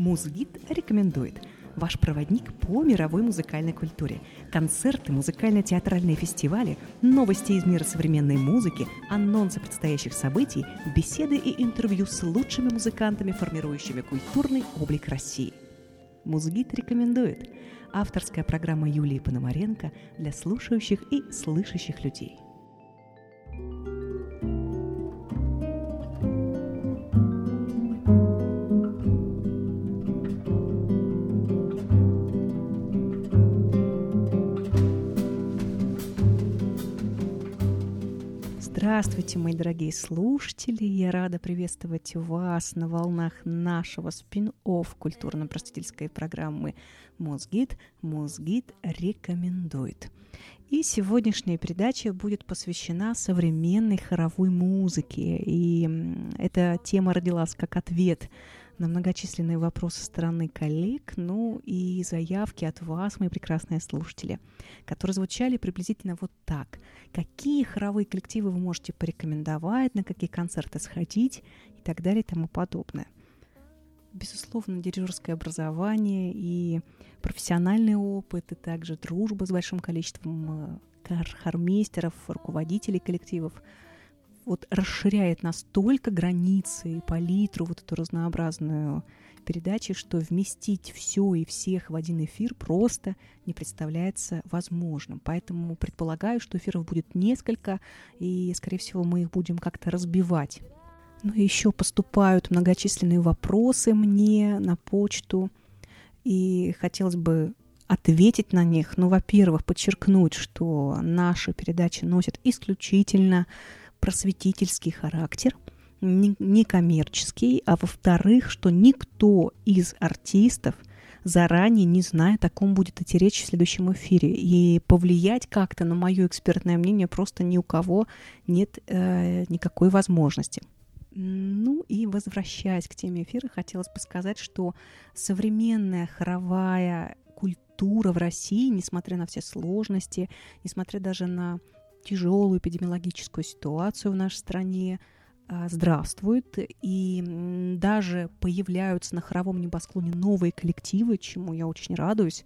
Музгид рекомендует ваш проводник по мировой музыкальной культуре. Концерты, музыкально-театральные фестивали, новости из мира современной музыки, анонсы предстоящих событий, беседы и интервью с лучшими музыкантами, формирующими культурный облик России. Музгид рекомендует авторская программа Юлии Пономаренко для слушающих и слышащих людей – Здравствуйте, мои дорогие слушатели! Я рада приветствовать вас на волнах нашего спин-офф культурно-просветительской программы «Мозгид». «Мозгид рекомендует». И сегодняшняя передача будет посвящена современной хоровой музыке. И эта тема родилась как ответ на многочисленные вопросы стороны коллег, ну и заявки от вас, мои прекрасные слушатели, которые звучали приблизительно вот так. Какие хоровые коллективы вы можете порекомендовать, на какие концерты сходить и так далее и тому подобное. Безусловно, дирижерское образование и профессиональный опыт, и также дружба с большим количеством э, хормейстеров, руководителей коллективов – вот расширяет настолько границы и палитру, вот эту разнообразную передачи, что вместить все и всех в один эфир просто не представляется возможным. Поэтому предполагаю, что эфиров будет несколько, и, скорее всего, мы их будем как-то разбивать. Ну и еще поступают многочисленные вопросы мне на почту, и хотелось бы ответить на них. Ну, во-первых, подчеркнуть, что наши передачи носят исключительно просветительский характер, некоммерческий, а во-вторых, что никто из артистов заранее не знает, о ком будет идти речь в следующем эфире. И повлиять как-то на мое экспертное мнение просто ни у кого нет э, никакой возможности. Ну и возвращаясь к теме эфира, хотелось бы сказать, что современная хоровая культура в России, несмотря на все сложности, несмотря даже на тяжелую эпидемиологическую ситуацию в нашей стране, а, здравствует, и даже появляются на хоровом небосклоне новые коллективы, чему я очень радуюсь.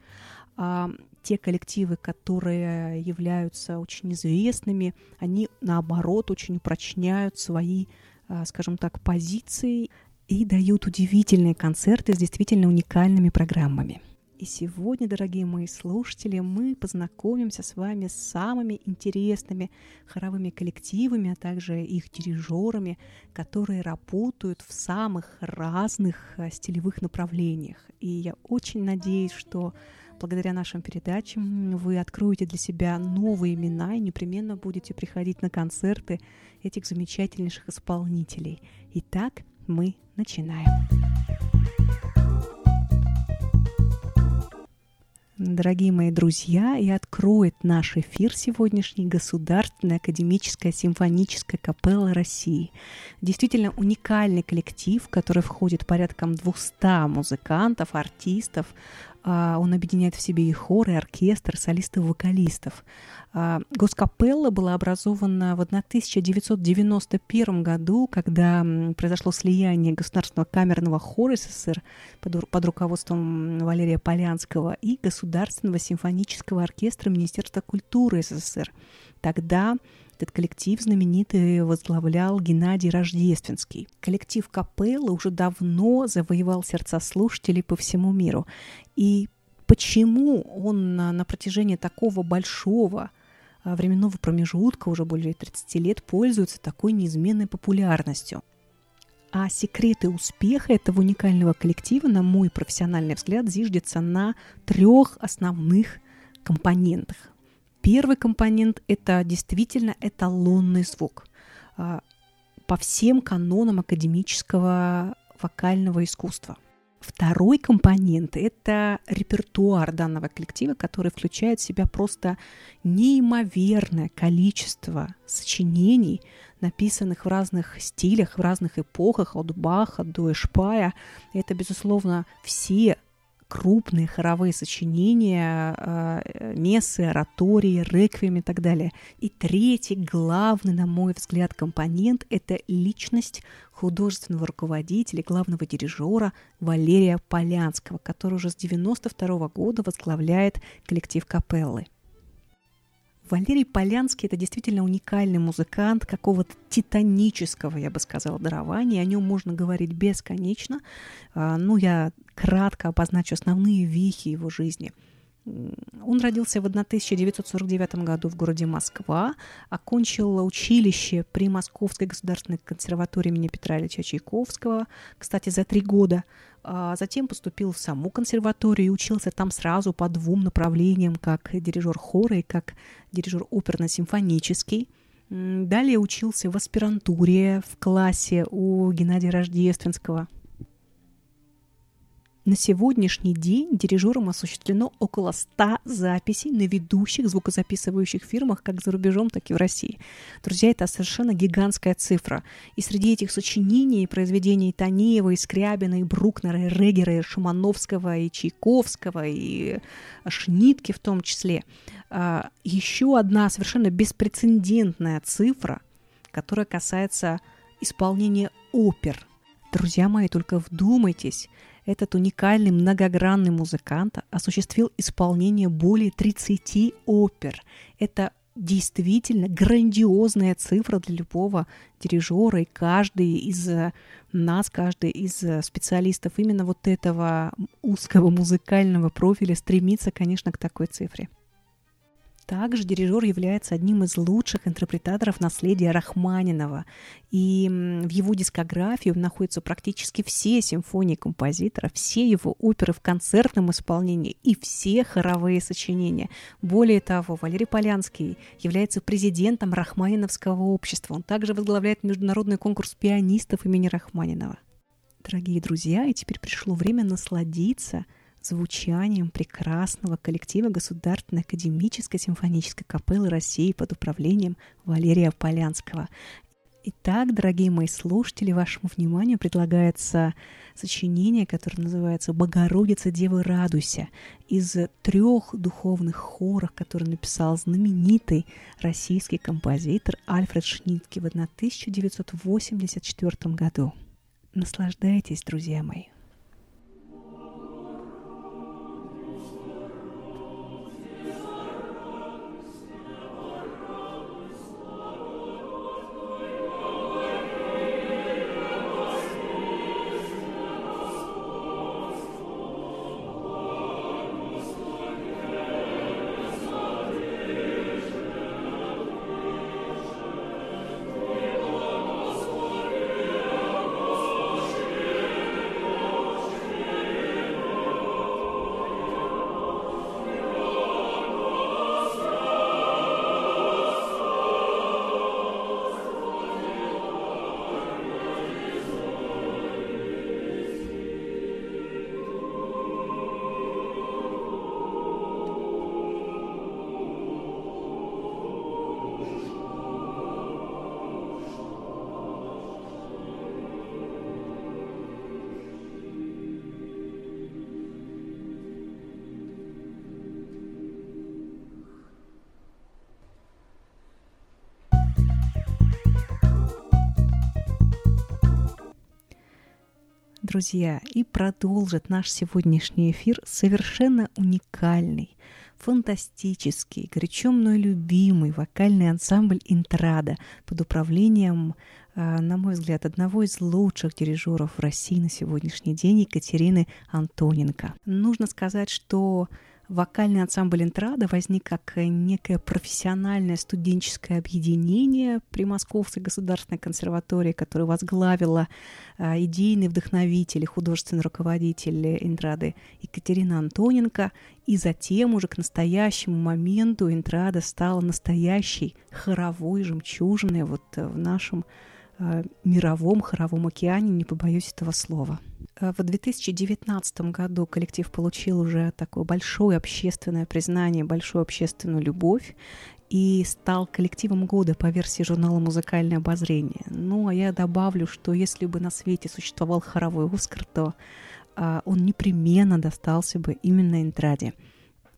А те коллективы, которые являются очень известными, они, наоборот, очень упрочняют свои, а, скажем так, позиции и дают удивительные концерты с действительно уникальными программами. И сегодня, дорогие мои слушатели, мы познакомимся с вами с самыми интересными хоровыми коллективами, а также их дирижерами, которые работают в самых разных э, стилевых направлениях. И я очень надеюсь, что благодаря нашим передачам вы откроете для себя новые имена и непременно будете приходить на концерты этих замечательнейших исполнителей. Итак, мы начинаем. Дорогие мои друзья, и откроет наш эфир сегодняшний Государственная академическая симфоническая капелла России. Действительно уникальный коллектив, который входит порядком 200 музыкантов, артистов, он объединяет в себе и хор, и оркестр, солистов, вокалистов. А, Госкапелла была образована в 1991 году, когда произошло слияние Государственного камерного хора СССР под, под руководством Валерия Полянского и Государственного симфонического оркестра Министерства культуры СССР. Тогда этот коллектив знаменитый возглавлял Геннадий Рождественский. Коллектив капеллы уже давно завоевал сердца слушателей по всему миру. И почему он на, на протяжении такого большого а, временного промежутка, уже более 30 лет, пользуется такой неизменной популярностью? А секреты успеха этого уникального коллектива, на мой профессиональный взгляд, зиждется на трех основных компонентах. Первый компонент – это действительно эталонный звук а, по всем канонам академического вокального искусства. Второй компонент – это репертуар данного коллектива, который включает в себя просто неимоверное количество сочинений, написанных в разных стилях, в разных эпохах, от Баха до Эшпая. Это, безусловно, все крупные хоровые сочинения, э, мессы, оратории, реквием и так далее. И третий, главный, на мой взгляд, компонент – это личность художественного руководителя, главного дирижера Валерия Полянского, который уже с 92 года возглавляет коллектив капеллы. Валерий Полянский – это действительно уникальный музыкант какого-то титанического, я бы сказала, дарования. О нем можно говорить бесконечно. А, ну, я кратко обозначу основные вехи его жизни – он родился в 1949 году в городе Москва, окончил училище при Московской государственной консерватории имени Петра Ильича Чайковского, кстати, за три года. А затем поступил в саму консерваторию и учился там сразу по двум направлениям, как дирижер хора и как дирижер оперно-симфонический. Далее учился в аспирантуре в классе у Геннадия Рождественского – на сегодняшний день дирижером осуществлено около 100 записей на ведущих звукозаписывающих фирмах как за рубежом, так и в России. Друзья, это совершенно гигантская цифра. И среди этих сочинений и произведений Танеева, и Скрябина, и Брукнера, и Регера, и Шумановского, и Чайковского, и Шнитки в том числе, а, еще одна совершенно беспрецедентная цифра, которая касается исполнения опер. Друзья мои, только вдумайтесь – этот уникальный многогранный музыкант осуществил исполнение более 30 опер. Это действительно грандиозная цифра для любого дирижера, и каждый из нас, каждый из специалистов именно вот этого узкого музыкального профиля стремится, конечно, к такой цифре. Также дирижер является одним из лучших интерпретаторов наследия Рахманинова. И в его дискографии находятся практически все симфонии композитора, все его оперы в концертном исполнении и все хоровые сочинения. Более того, Валерий Полянский является президентом Рахманиновского общества. Он также возглавляет международный конкурс пианистов имени Рахманинова. Дорогие друзья, и теперь пришло время насладиться – звучанием прекрасного коллектива Государственной академической симфонической капеллы России под управлением Валерия Полянского. Итак, дорогие мои слушатели, вашему вниманию предлагается сочинение, которое называется «Богородица Девы Радуйся» из трех духовных хоров, которые написал знаменитый российский композитор Альфред Шнитке в 1984 году. Наслаждайтесь, друзья мои. Друзья, и продолжит наш сегодняшний эфир совершенно уникальный, фантастический, горячо мной любимый вокальный ансамбль «Интрада» под управлением, а, на мой взгляд, одного из лучших дирижеров в России на сегодняшний день Екатерины Антоненко. Нужно сказать, что Вокальный ансамбль «Интрада» возник как некое профессиональное студенческое объединение при Московской государственной консерватории, которое возглавила а, идейный вдохновитель и художественный руководитель «Интрады» Екатерина Антоненко. И затем уже к настоящему моменту «Интрада» стала настоящей хоровой жемчужиной вот в нашем мировом хоровом океане, не побоюсь этого слова. Э, в 2019 году коллектив получил уже такое большое общественное признание, большую общественную любовь и стал коллективом года по версии журнала «Музыкальное обозрение». Ну, а я добавлю, что если бы на свете существовал хоровой Оскар, то а, он непременно достался бы именно Интраде.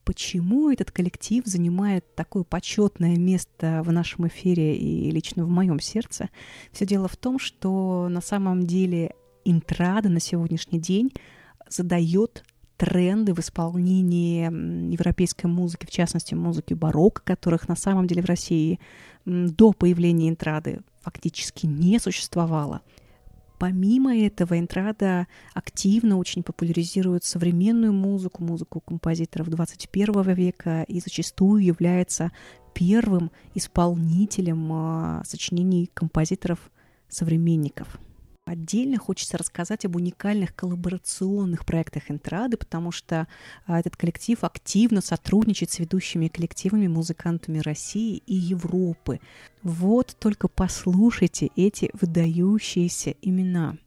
Почему этот коллектив занимает такое почетное место в нашем эфире и лично в моем сердце? Все дело в том, что на самом деле Интрада на сегодняшний день задает тренды в исполнении европейской музыки, в частности, музыки барокко, которых на самом деле в России до появления интрады фактически не существовало. Помимо этого, интрада активно очень популяризирует современную музыку, музыку композиторов 21 века и зачастую является первым исполнителем а, сочинений композиторов-современников. Отдельно хочется рассказать об уникальных коллаборационных проектах Интрады, потому что а, этот коллектив активно сотрудничает с ведущими коллективами музыкантами России и Европы. Вот только послушайте эти выдающиеся имена –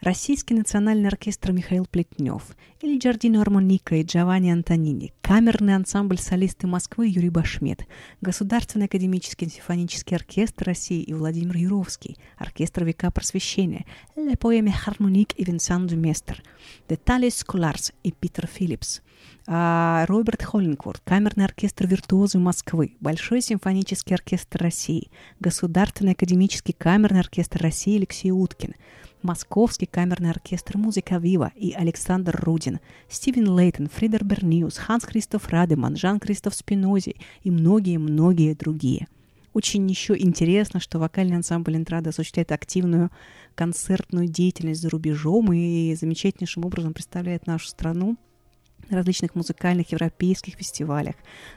Российский национальный оркестр Михаил Плетнев, или Джардино Армоника и Джованни Антонини, камерный ансамбль солисты Москвы Юрий Башмет, Государственный академический симфонический оркестр России и Владимир Юровский, оркестр века просвещения, Ле Поэме Хармоник и Винсан Думестер, Детали Сколарс и Питер Филлипс, а, Роберт Холлинкворт, камерный оркестр «Виртуозы Москвы», Большой симфонический оркестр России, Государственный академический камерный оркестр России Алексей Уткин – Московский камерный оркестр «Музыка Вива» и Александр Рудин, Стивен Лейтон, Фридер Берниус, Ханс Кристоф Радеман, Жан-Кристоф Спинози и многие-многие другие. Очень еще интересно, что вокальный ансамбль «Интрада» осуществляет активную концертную деятельность за рубежом и замечательнейшим образом представляет нашу страну различных музыкальных европейских фестивалях.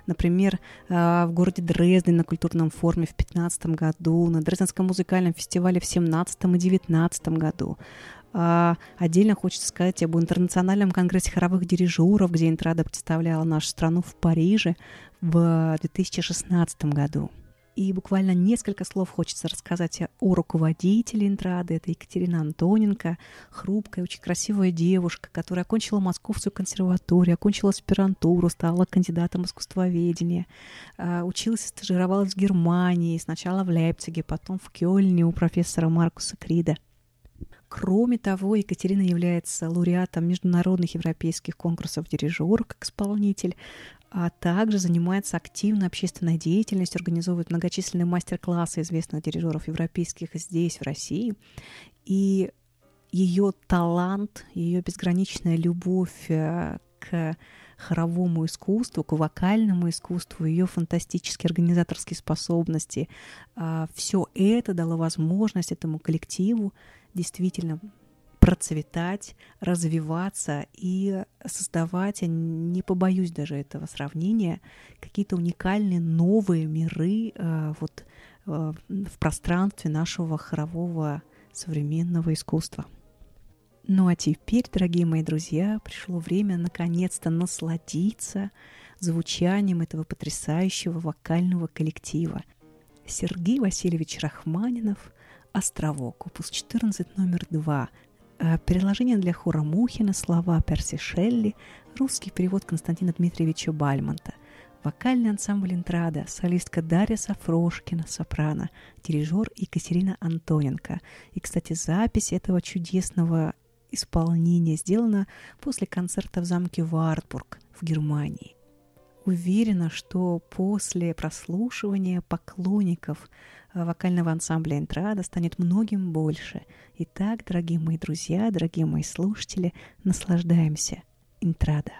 Например, э, в городе Дрезден на культурном форуме в 2015 году, на Дрезденском музыкальном фестивале в 2017 и 2019 году. А, отдельно хочется сказать об интернациональном конгрессе хоровых дирижеров, где Интрада представляла нашу страну в Париже в 2016 году. И буквально несколько слов хочется рассказать о руководителе Интрады. Это Екатерина Антоненко, хрупкая, очень красивая девушка, которая окончила Московскую консерваторию, окончила аспирантуру, стала кандидатом искусствоведения, а, училась стажировалась в Германии, сначала в Лейпциге, потом в Кёльне у профессора Маркуса Крида. Кроме того, Екатерина является лауреатом международных европейских конкурсов дирижеров как исполнитель, а также занимается активной общественной деятельностью, организовывает многочисленные мастер-классы известных дирижеров европейских здесь, в России. И ее талант, ее безграничная любовь э, к хоровому искусству, к вокальному искусству, ее фантастические организаторские способности, а, все это дало возможность этому коллективу действительно процветать, развиваться и создавать, я не побоюсь даже этого сравнения, какие-то уникальные новые миры э, вот э, в пространстве нашего хорового современного искусства. Ну а теперь, дорогие мои друзья, пришло время наконец-то насладиться звучанием этого потрясающего вокального коллектива. Сергей Васильевич Рахманинов, «Островок», опус 14, номер 2, Э, переложение для хора Мухина, слова Перси Шелли, русский перевод Константина Дмитриевича Бальмонта, вокальный ансамбль «Интрада», солистка Дарья Сафрошкина, сопрано, дирижер Екатерина Антоненко. И, кстати, запись этого чудесного исполнения сделана после концерта в замке Вартбург в Германии. Уверена, что после прослушивания поклонников Э, вокального ансамбля «Интрада» станет многим больше. Итак, дорогие мои друзья, дорогие мои слушатели, наслаждаемся. «Интрада».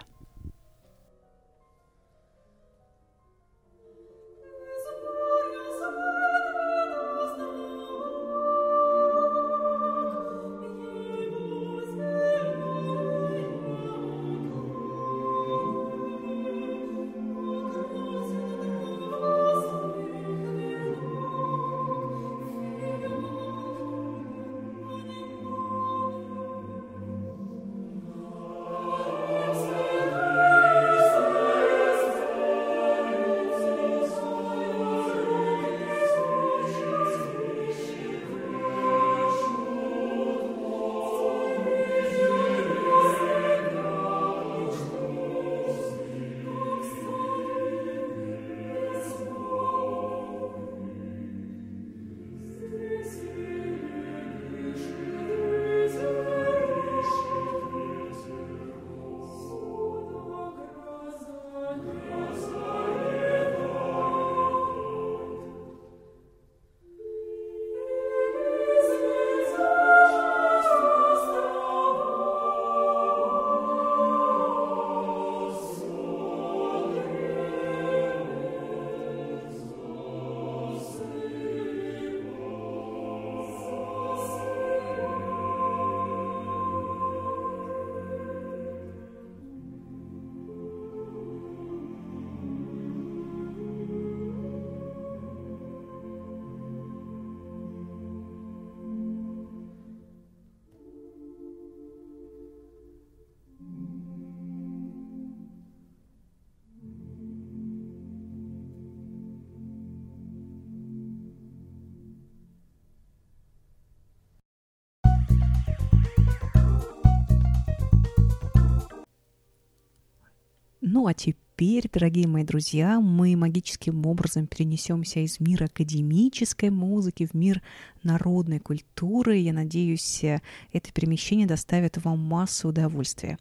Ну а теперь, дорогие мои друзья, мы магическим образом перенесемся из мира академической музыки в мир народной культуры. Я надеюсь, это перемещение доставит вам массу удовольствия.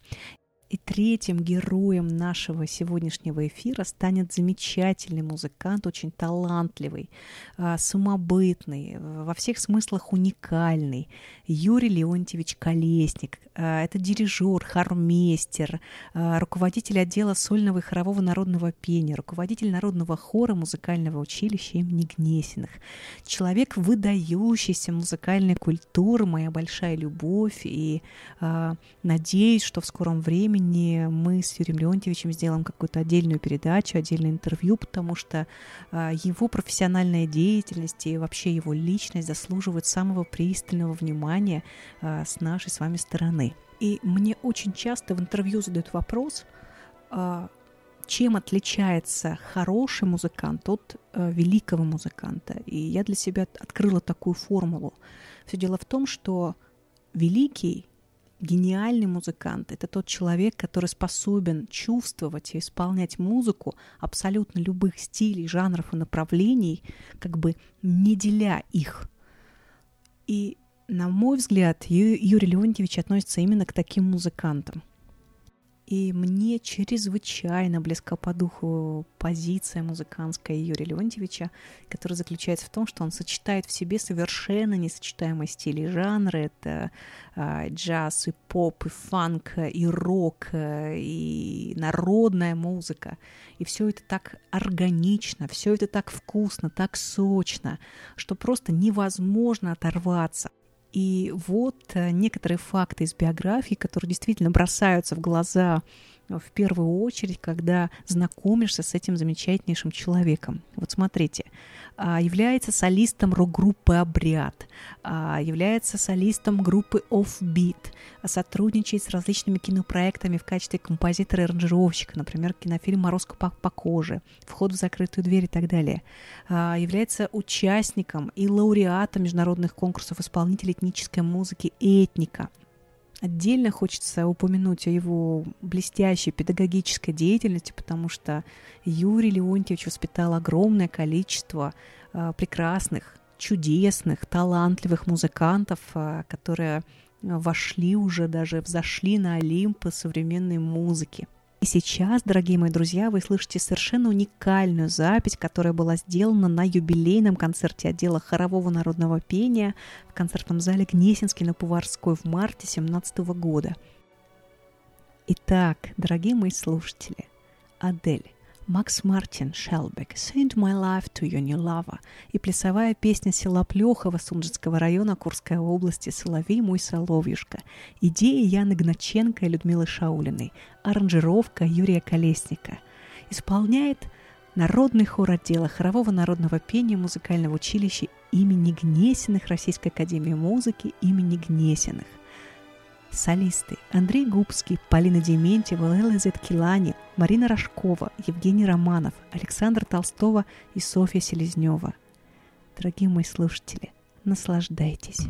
И третьим героем нашего сегодняшнего эфира станет замечательный музыкант, очень талантливый, а, самобытный, во всех смыслах уникальный Юрий Леонтьевич Колесник. А, это дирижер, хормейстер, а, руководитель отдела сольного и хорового народного пения, руководитель народного хора музыкального училища имени Гнесиных. Человек выдающийся музыкальной культуры, моя большая любовь, и надеюсь, что в скором времени времени мы с Юрием Леонтьевичем сделаем какую-то отдельную передачу, отдельное интервью, потому что а, его профессиональная деятельность и вообще его личность заслуживают самого пристального внимания а, с нашей с вами стороны. И мне очень часто в интервью задают вопрос, а, чем отличается хороший музыкант от великого музыканта. И я для себя открыла такую формулу. Все дело в том, что великий гениальный музыкант — это тот человек, который способен чувствовать и исполнять музыку абсолютно любых стилей, жанров и направлений, как бы не деля их. И, на мой взгляд, Юрий Леонтьевич относится именно к таким музыкантам — и мне чрезвычайно близка по духу позиция музыкантская Юрия Леонтьевича, которая заключается в том, что он сочетает в себе совершенно несочетаемые стили и жанры. Это э, джаз, и поп, и фанк, и рок, и народная музыка. И все это так органично, все это так вкусно, так сочно, что просто невозможно оторваться. И вот э, некоторые факты из биографии, которые действительно бросаются в глаза в первую очередь, когда знакомишься с этим замечательнейшим человеком. Вот смотрите, а, является солистом рок-группы «Обряд», а, является солистом группы «Offbeat», сотрудничает с различными кинопроектами в качестве композитора и аранжировщика, например, кинофильм «Морозко по, по коже», «Вход в закрытую дверь» и так далее. А, является участником и лауреатом международных конкурсов исполнителей этнической музыки «Этника», Отдельно хочется упомянуть о его блестящей педагогической деятельности, потому что Юрий Леонтьевич воспитал огромное количество э, прекрасных, чудесных, талантливых музыкантов, э, которые вошли уже даже, взошли на Олимп современной музыки. И сейчас, дорогие мои друзья, вы слышите совершенно уникальную запись, которая была сделана на юбилейном концерте отдела хорового народного пения в концертном зале Гнесинский на Поварской в марте 2017 года. Итак, дорогие мои слушатели, Адель Макс Мартин Шелбек «Send my life to your new lover» и плясовая песня села Плехова Сунжицкого района Курской области «Соловей мой соловьюшка». Идея Яны Гначенко и Людмилы Шаулиной. Аранжировка Юрия Колесника. Исполняет Народный хор отдела хорового народного пения музыкального училища имени Гнесиных Российской академии музыки имени Гнесиных. Солисты Андрей Губский, Полина Дементьева, Элла Зеткилани, Марина Рожкова, Евгений Романов, Александр Толстова и Софья Селезнева. Дорогие мои слушатели, наслаждайтесь.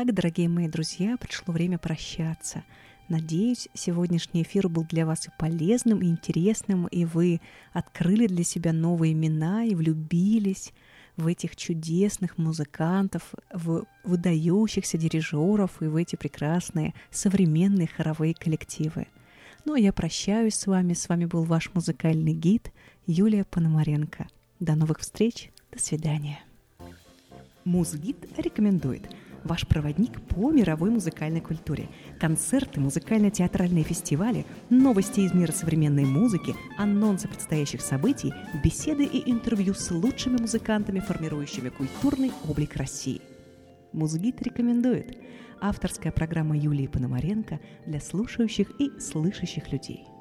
Итак, дорогие мои друзья, пришло время прощаться. Надеюсь, сегодняшний эфир был для вас и полезным, и интересным, и вы открыли для себя новые имена и влюбились в этих чудесных музыкантов, в выдающихся дирижеров и в эти прекрасные современные хоровые коллективы. Ну а я прощаюсь с вами. С вами был ваш музыкальный гид Юлия Пономаренко. До новых встреч. До свидания. Музгид рекомендует – ваш проводник по мировой музыкальной культуре. Концерты, музыкально-театральные фестивали, новости из мира современной музыки, анонсы предстоящих событий, беседы и интервью с лучшими музыкантами, формирующими культурный облик России. Музгид рекомендует. Авторская программа Юлии Пономаренко для слушающих и слышащих людей –